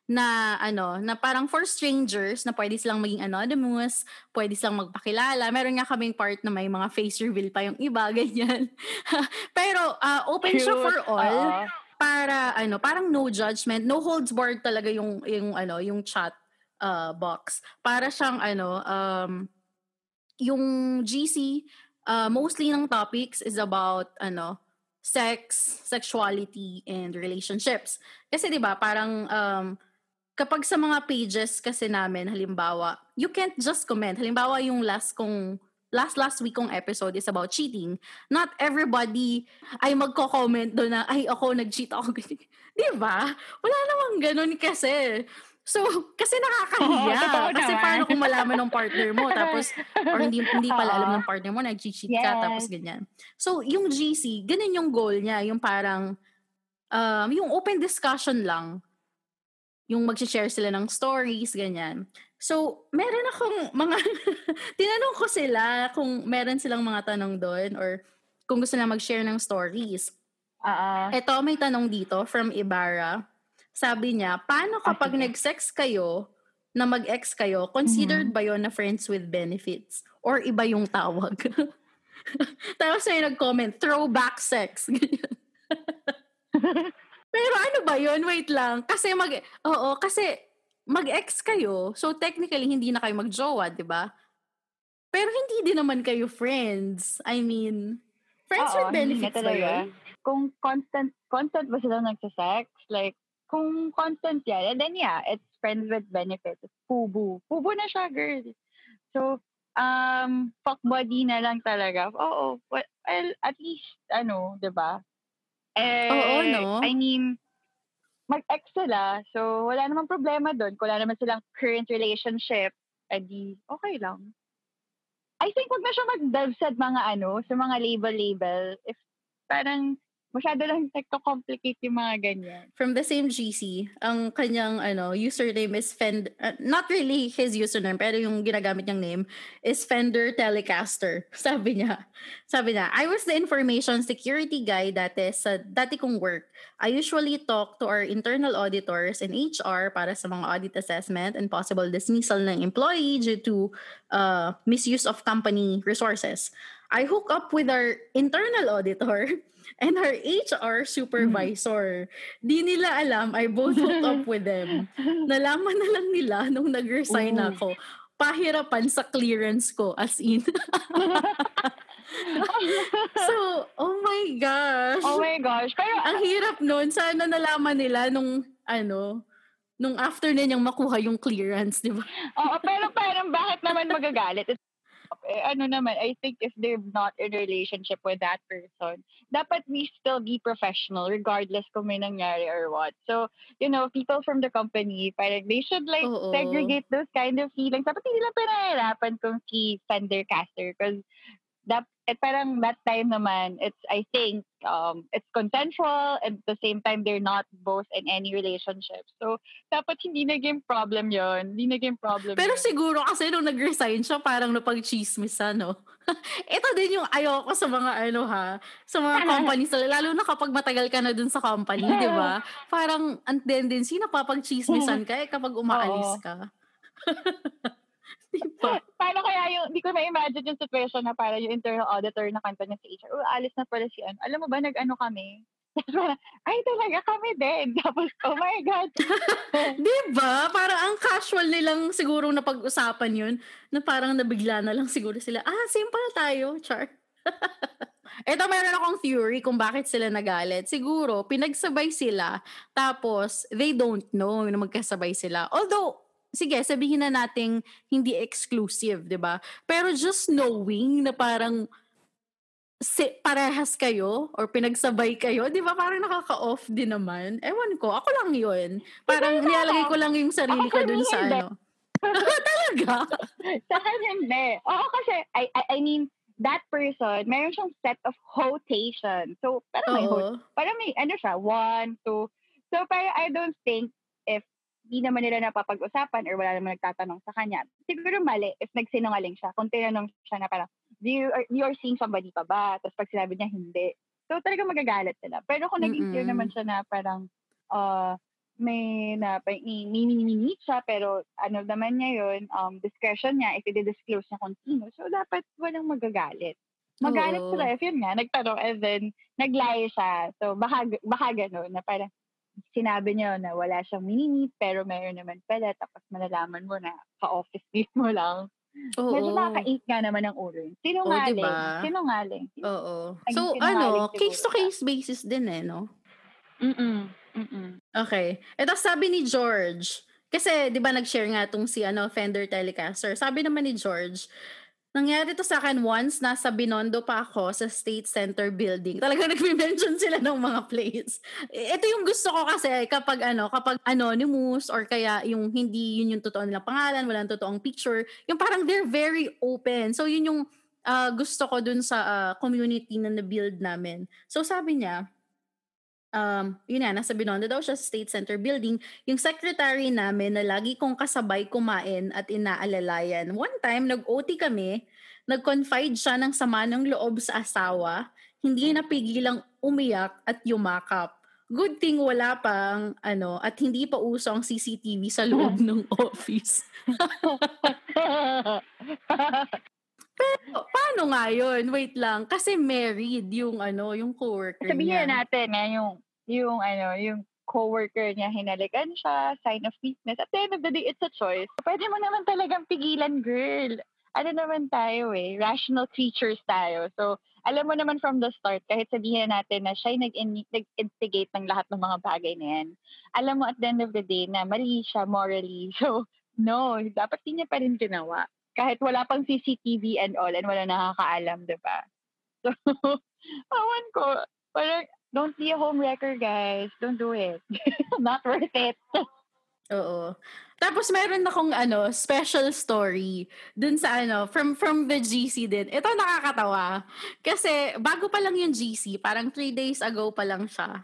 na ano, na parang for strangers na pwede silang maging anonymous, pwede silang magpakilala. Meron nga kaming part na may mga face reveal pa yung iba, ganyan. Pero uh, open siya for Cute. all Oo. Para ano, parang no judgment, no holds barred talaga yung yung ano, yung chat uh, box. Para siyang ano, um yung GC uh, mostly ng topics is about ano, sex, sexuality and relationships. Kasi 'di ba, parang um kapag sa mga pages kasi namin halimbawa, you can't just comment. Halimbawa yung last kong last last week kong episode is about cheating. Not everybody ay magko-comment doon na, ay ako, nag-cheat ako. Di ba? Wala namang ganun kasi. So, kasi nakakahiya. Oo, kasi naman. paano kung malaman ng partner mo, tapos, or hindi, hindi pala alam ng partner mo, nag-cheat ka, Yes. tapos ganyan. So, yung GC, ganun yung goal niya. Yung parang, um, yung open discussion lang. Yung mag-share sila ng stories, ganyan. So, meron akong mga, tinanong ko sila kung meron silang mga tanong doon or kung gusto na mag-share ng stories. Oo. Ito, may tanong dito from Ibarra. Sabi niya, paano kapag sige. nag-sex kayo, na mag-ex kayo, considered ba yon na friends with benefits? Or iba yung tawag? Tapos may nag-comment, throwback sex. Pero ano ba yon Wait lang. Kasi mag... Oo, kasi mag-ex kayo, so technically hindi na kayo mag-jowa, di ba? Pero hindi din naman kayo friends. I mean, friends Oo, with benefits ba yun? Kung constant, constant ba sila nagsa-sex? Like, kung constant yan, and then yeah, it's friends with benefits. It's fubu. Fubu na siya, girl. So, um, fuck body na lang talaga. Oo, well at least, ano, di ba? Eh, Oo, no? I mean, mag-ex sila, so wala namang problema doon. Kung wala naman silang current relationship, edi okay lang. I think wag na siya mag-delve sa mga ano, sa mga label-label. If parang masyado lang nagko-complicate yung mga ganyan. From the same GC, ang kanyang ano, username is Fender, uh, not really his username, pero yung ginagamit niyang name is Fender Telecaster. Sabi niya, sabi niya, I was the information security guy dati sa dati kong work. I usually talk to our internal auditors and HR para sa mga audit assessment and possible dismissal ng employee due to uh, misuse of company resources. I hook up with our internal auditor and our HR supervisor. Di nila alam, I both hooked up with them. Nalaman na lang nila nung nag-resign Ooh. ako. Pahirapan sa clearance ko, as in. so, oh my gosh. oh my gosh. Pero, Ang hirap nun. Sana nalaman nila nung, ano, nung after na niyang makuha yung clearance, di ba? oo, pero parang bakit naman magagalit? It's, eh, ano naman, I think if they're not in a relationship with that person, dapat we still be professional regardless kung may nangyari or what. So, you know, people from the company, parang they should like Oo. segregate those kind of feelings. Dapat hindi lang pinahirapan kung si Fender Caster because that, at parang that time naman, it's, I think, um, it's consensual and at the same time, they're not both in any relationship. So, dapat hindi naging problem yon Hindi naging problem Pero yun. siguro kasi nung nag-resign siya, parang napag-chismis no? Ito din yung ayoko sa mga ano ha, sa mga companies, lalo na kapag matagal ka na dun sa company, di ba? Parang ang tendency na papag-chismisan ka eh kapag umaalis ka. Di ba? Paano kaya yung, hindi ko na-imagine yung situation na para yung internal auditor na kanta niya sa HR, oh, alis na pala si ano. Alam mo ba, nag-ano kami? Ay talaga kami din. Tapos, oh my God. Di ba? Parang ang casual nilang siguro napag-usapan yun, na parang nabigla na lang siguro sila, ah, simple tayo, char. Ito, meron akong theory kung bakit sila nagalit. Siguro, pinagsabay sila, tapos they don't know na magkasabay sila. Although, sige, sabihin na nating hindi exclusive, di ba? Pero just knowing na parang si, parehas kayo or pinagsabay kayo, di ba parang nakaka-off din naman. Ewan ko, ako lang yun. Parang Hindi, nilalagay ko lang yung sarili Ako ko dun sa hindi. ano. Talaga? sa akin hindi. Oo, kasi, I, I, I mean, that person, meron siyang set of quotation. So, parang may, Oo. parang may, ano siya, one, two. So, parang I don't think if di naman nila napapag-usapan or wala naman nagtatanong sa kanya, siguro mali if nagsinungaling siya. Kung tinanong siya na parang, do you, are, you are seeing somebody pa ba? Tapos pag sinabi niya, hindi. So, talaga magagalit sila. Pero kung naging clear naman siya na parang, uh, may na meet siya pero ano naman niya yun um discretion niya if i-disclose niya kung sino so dapat walang magagalit magalit Oo. sila if yun nga nagtanong and then naglaye siya so baka baka ganun na parang sinabi niyo na wala siyang mini-meet pero meron naman pala tapos malalaman mo na ka-office mate mo lang Oo. medyo nakaka-ink nga naman ang ulo sinungaling diba? sinungaling Oo. So, ano, case-to-case basis din eh, no? mm mm Okay. Ito sabi ni George, kasi 'di ba nag-share nga tong si ano Fender Telecaster. Sabi naman ni George, Nangyari to sa akin once, nasa Binondo pa ako sa State Center building. Talagang nag-mention sila ng mga place. Ito yung gusto ko kasi kapag ano, kapag anonymous or kaya yung hindi yun yung totoo nilang pangalan, walang totoong picture, yung parang they're very open. So yun yung uh, gusto ko dun sa uh, community na na-build namin. So sabi niya, um, yun na, nasa Binondo daw siya sa State Center building, yung secretary namin na lagi kong kasabay kumain at inaalalayan. One time, nag-OT kami, nag-confide siya ng sama ng loob sa asawa, hindi napigilang umiyak at yumakap. Good thing wala pang ano at hindi pa uso ang CCTV sa loob ng office. Pero paano nga yun? Wait lang. Kasi married yung ano, yung coworker Sabihin niya. natin na yung yung ano, yung coworker niya hinalikan siya, sign of weakness. At the end of the day, it's a choice. Pwede mo naman talagang pigilan, girl. Ano naman tayo eh, rational creatures tayo. So, alam mo naman from the start, kahit sabihin natin na siya nag-instigate ng lahat ng mga bagay na yan, alam mo at the end of the day na mali siya morally. So, no, dapat din niya pa rin ginawa. Kahit wala pang CCTV and all and wala nakakaalam, di ba? So, awan ko, parang don't be a home wrecker, guys. Don't do it. Not worth it. Oo. Tapos meron akong ano, special story dun sa ano, from from the GC din. Ito nakakatawa. Kasi bago pa lang yung GC, parang three days ago pa lang siya.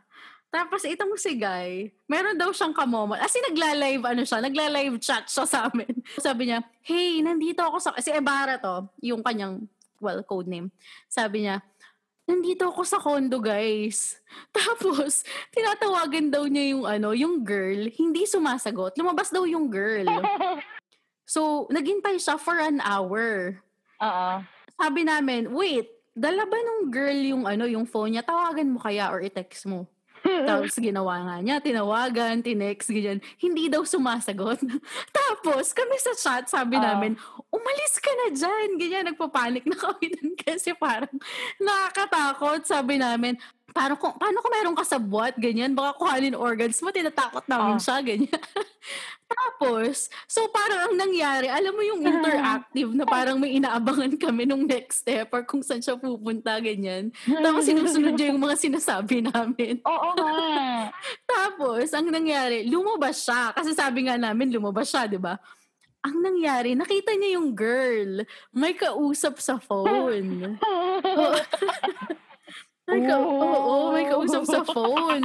Tapos itong si Guy, meron daw siyang kamomot. As nagla-live, ano siya, nagla-live chat siya sa amin. Sabi niya, hey, nandito ako sa, si Ebara to, yung kanyang, well, code name. Sabi niya, nandito ako sa condo, guys. Tapos, tinatawagan daw niya yung ano, yung girl, hindi sumasagot. Lumabas daw yung girl. So, naghintay siya for an hour. Oo. Sabi namin, wait, dala ba nung girl yung ano, yung phone niya? Tawagan mo kaya or i-text mo? Tapos ginawa nga niya, tinawagan, tinext, ganyan. Hindi daw sumasagot. Tapos kami sa chat, sabi Oo. namin, umalis ka na dyan. Ganyan, nagpapanik na kami dun kasi parang nakakatakot. Sabi namin, paano kung, paano kung meron ka sa buwat, ganyan, baka kuhanin organs mo, tinatakot namin Oo. siya, ganyan. Tapos, so parang ang nangyari, alam mo yung interactive na parang may inaabangan kami nung next step or kung saan siya pupunta, ganyan. Tapos sinusunod niya yung mga sinasabi namin. Oo nga. Tapos, ang nangyari, lumabas siya. Kasi sabi nga namin, lumabas siya, di ba? Ang nangyari, nakita niya yung girl. May kausap sa phone. May ka- oo, oo, may kausap sa phone.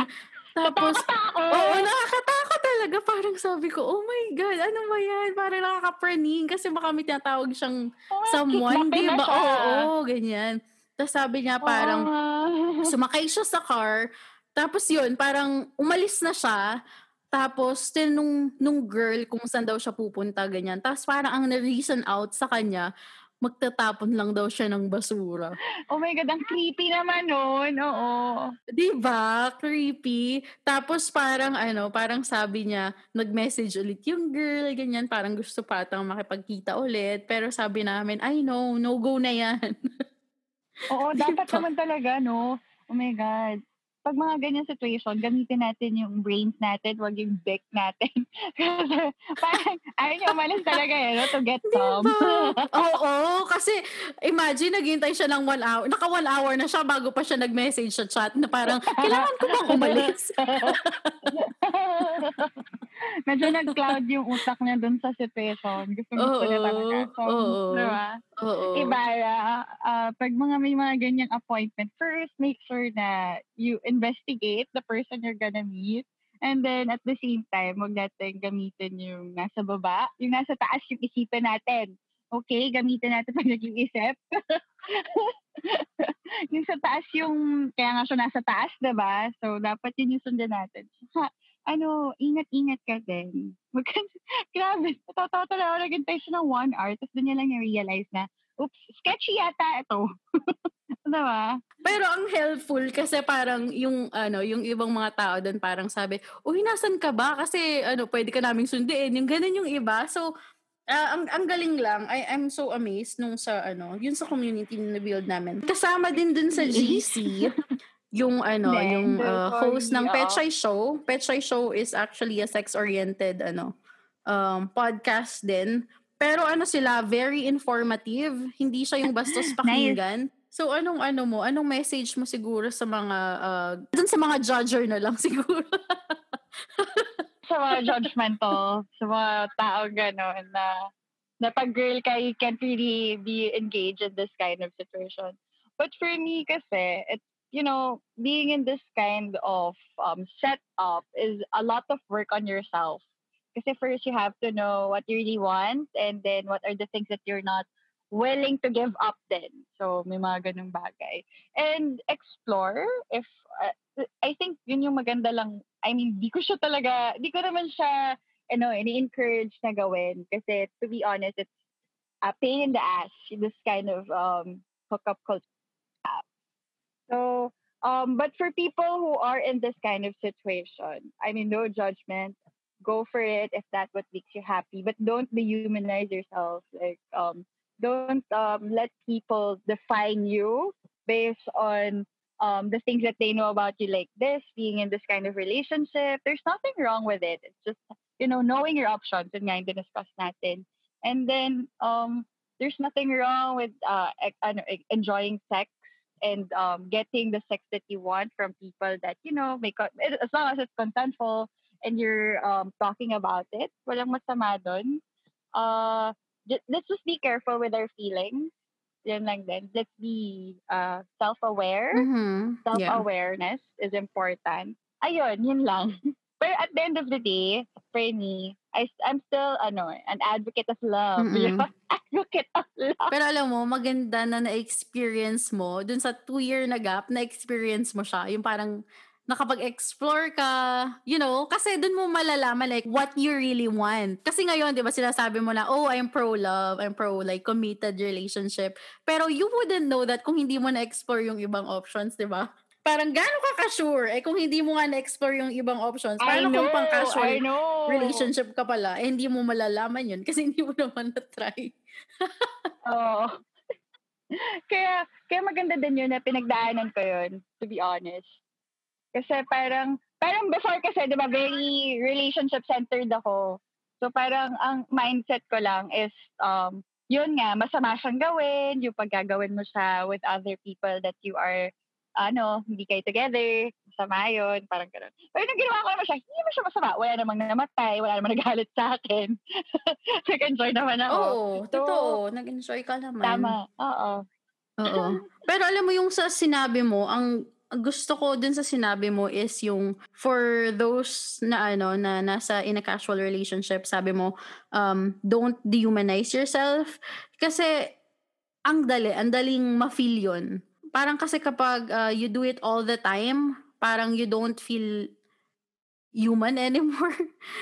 Tapos, oo, nakakatakot talaga. Parang sabi ko, oh my God, ano ba yan? Parang nakakapraning kasi baka may tinatawag siyang someone, di ba? Oo, oo, ganyan. Tapos sabi niya parang, sumakay siya sa car, tapos yun, parang umalis na siya, tapos tinanong nung girl kung saan daw siya pupunta, ganyan. Tapos parang ang na-reason out sa kanya, magtatapon lang daw siya ng basura. oh my God, ang creepy naman nun. Oo. Di ba? Creepy. Tapos parang ano, parang sabi niya, nag-message ulit yung girl, ganyan, parang gusto patang makipagkita ulit. Pero sabi namin, ay no, no go na yan. Oo, Di dapat naman talaga, no? Oh my God. Pag mga ganyan situation, gamitin natin yung brains natin, wag yung dick natin. Kasi parang ayaw niya umalis talaga eh, no? To get some. Diba? Oo, kasi imagine, naghintay siya ng one hour. Naka one hour na siya bago pa siya nag-message sa chat na parang, kailangan ko bang umalis? Medyo nag-cloud yung utak niya dun sa situation. Gusto niya Oo, talaga. So, oo. diba? Oo. Ibara, ah, pag mga may mga ganyang appointment, first make sure na you investigate the person you're gonna meet. And then at the same time, huwag natin gamitin yung nasa baba. Yung nasa taas yung isipin natin. Okay, gamitin natin pag nag-iisip. yung sa taas yung, kaya nga siya nasa taas, diba? So, dapat yun yung sundan natin. Ha, ano, ingat-ingat ka din. Wag grabe, totoo talaga, naghintay siya ng one hour, tapos doon niya lang realize na, oops, sketchy yata ito. diba? Pero ang helpful kasi parang yung ano, yung ibang mga tao doon parang sabi, "Uy, nasan ka ba? Kasi ano, pwede ka naming sunduin." Yung ganun yung iba. So, ah, ang ang galing lang. I I'm so amazed nung sa ano, yun sa community na build namin. Kasama din dun sa GC yung ano, Then, yung uh, host ng Pet. Shy Show. Pet Shy Show is actually a sex-oriented ano, um, podcast din. Pero ano sila, very informative. Hindi siya yung bastos pakinggan. So anong ano mo, anong message mo siguro sa mga uh, dun sa mga judger na lang siguro. sa mga judgmental, sa mga tao gano'n na na pag girl ka, you can't really be engaged in this kind of situation. But for me kasi, it's, you know, being in this kind of um, setup is a lot of work on yourself. Kasi first you have to know what you really want and then what are the things that you're not willing to give up then. So, may mga ganung bagay. And explore if, uh, I think yun yung maganda lang. I mean, di ko siya talaga, di ko naman siya ano, ini-encourage na gawin. Kasi to be honest, it's a pain in the ass, this kind of um, hookup culture. So, um, but for people who are in this kind of situation, I mean, no judgment. Go for it if that's what makes you happy. But don't dehumanize yourself. Like, um, don't um, let people define you based on um, the things that they know about you, like this, being in this kind of relationship. There's nothing wrong with it. It's just you know, knowing your options, yun nga yung diniscuss natin. And then, um, there's nothing wrong with uh, enjoying sex and um, getting the sex that you want from people that, you know, make as long as it's consensual and you're um, talking about it, walang masama dun. Uh, let's just be careful with our feelings. Yan lang din. Let's be uh, self-aware. Mm-hmm. Self-awareness yeah. is important. Ayun, yun lang. Pero at the end of the day, for me, I, I'm still ano, an advocate of love. Mm-hmm. advocate of love. Pero alam mo, maganda na na-experience mo, dun sa two-year na gap, na-experience mo siya. Yung parang nakapag-explore ka, you know, kasi dun mo malalaman like what you really want. Kasi ngayon, di ba, sinasabi mo na, oh, I'm pro-love, I'm pro like committed relationship. Pero you wouldn't know that kung hindi mo na-explore yung ibang options, di ba? parang gano'n ka ka-sure? Eh kung hindi mo nga na-explore yung ibang options, paano kung pang casual relationship ka pala, eh hindi mo malalaman yun kasi hindi mo naman na-try. Oo. kaya, kaya maganda din yun na pinagdaanan ko yun, to be honest. Kasi parang, parang before kasi, di ba, very relationship-centered ako. So parang ang mindset ko lang is, um, yun nga, masama siyang gawin, yung paggagawin mo siya with other people that you are ano, hindi kayo together, masama yun, parang gano'n. Pero nung ginawa ko naman siya, hindi naman siya masama. Wala namang namatay, wala namang nagalit sa akin. Nag-enjoy naman ako. Oo, so, totoo. Nag-enjoy ka naman. Tama, oo. Oo. Pero alam mo yung sa sinabi mo, ang gusto ko dun sa sinabi mo is yung for those na ano na nasa in a casual relationship sabi mo um don't dehumanize yourself kasi ang dali ang daling ma-feel yun parang kasi kapag uh, you do it all the time, parang you don't feel human anymore.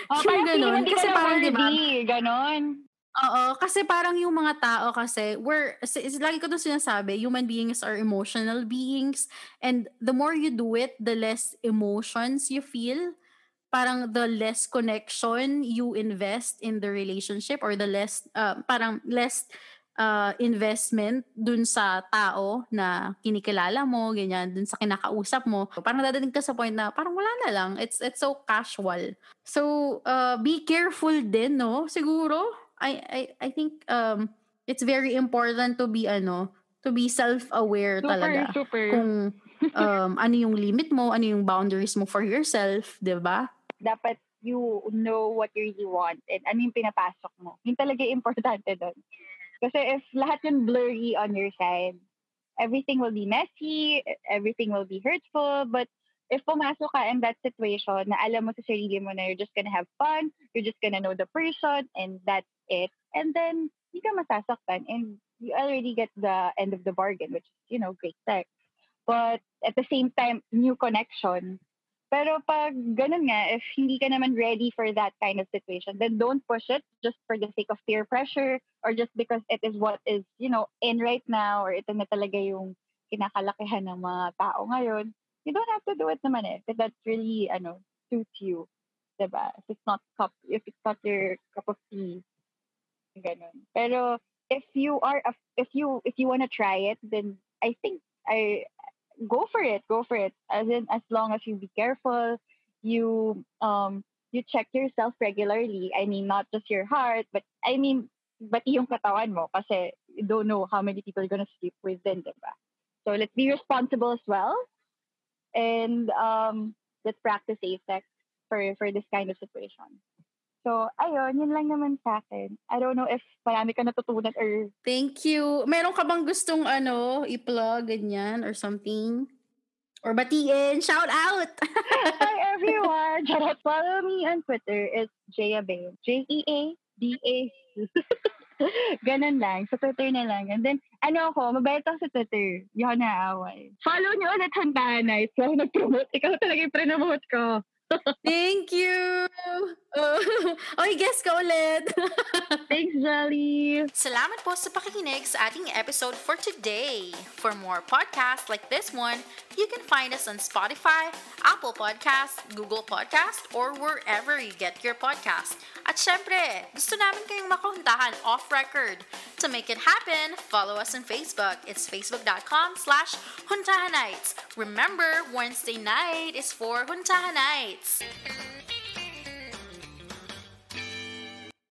Oh, yung ganun. Kasi parang, di ba? Ganon. Oo, kasi parang yung mga tao kasi, we're, is, lagi ko ito sinasabi, human beings are emotional beings, and the more you do it, the less emotions you feel, parang the less connection you invest in the relationship, or the less, uh, parang less uh, investment dun sa tao na kinikilala mo, ganyan, dun sa kinakausap mo. Parang dadating ka sa point na parang wala na lang. It's it's so casual. So, uh, be careful din, no? Siguro, I I I think um it's very important to be ano, to be self-aware super, talaga. Super. Kung um ano yung limit mo, ano yung boundaries mo for yourself, 'di ba? Dapat you know what you really want and ano yung pinapasok mo. Yung talaga importante doon. Kasi if lahat yung blurry on your side, everything will be messy, everything will be hurtful, but if pumasok ka in that situation na alam mo sa sarili mo na you're just gonna have fun, you're just gonna know the person, and that's it, and then hindi ka masasaktan, and you already get the end of the bargain, which is, you know, great sex. But at the same time, new connection, Pero pag ganun nga, if hindi ka naman ready for that kind of situation, then don't push it just for the sake of peer pressure or just because it is what is, you know, in right now or ito na talaga yung kinakalakihan ng mga tao ngayon. You don't have to do it naman eh. If that's really, ano, suits you. Diba? If it's not cup, if it's not your cup of tea. Ganun. Pero if you are, if you, if you want to try it, then I think I go for it go for it as in as long as you be careful you um you check yourself regularly i mean not just your heart but i mean but yung katawan mo kasi you don't know how many people you're gonna sleep with then, diba? So let's be responsible as well. And um, let's practice safe sex for, for this kind of situation. So, ayun, yun lang naman sa akin. I don't know if marami ka natutunan or Thank you. Meron ka bang gustong ano, i-plug, ganyan, or something? Or batiin? Shout out! Hi everyone! Charot. Follow me on Twitter. It's Jayabe. J-E-A-B-A. Ganun lang. Sa Twitter na lang. And then, ano ako, mabait ako sa Twitter. Hindi ako naaaway. Follow niyo ulit Hantaan Nights. Wow, nag-promote. Ikaw talaga yung promote ko. Thank you! Oh, okay, guess ka ulit. Thanks, Jelly. Salamat po sa pakikinig sa ating episode for today. For more podcasts like this one, you can find us on Spotify, Apple Podcasts, Google Podcasts, or wherever you get your podcasts. At syempre, gusto namin kayong makuntahan off-record. To make it happen, follow us on Facebook. It's facebook.com slash Huntahanites. Remember, Wednesday night is for 月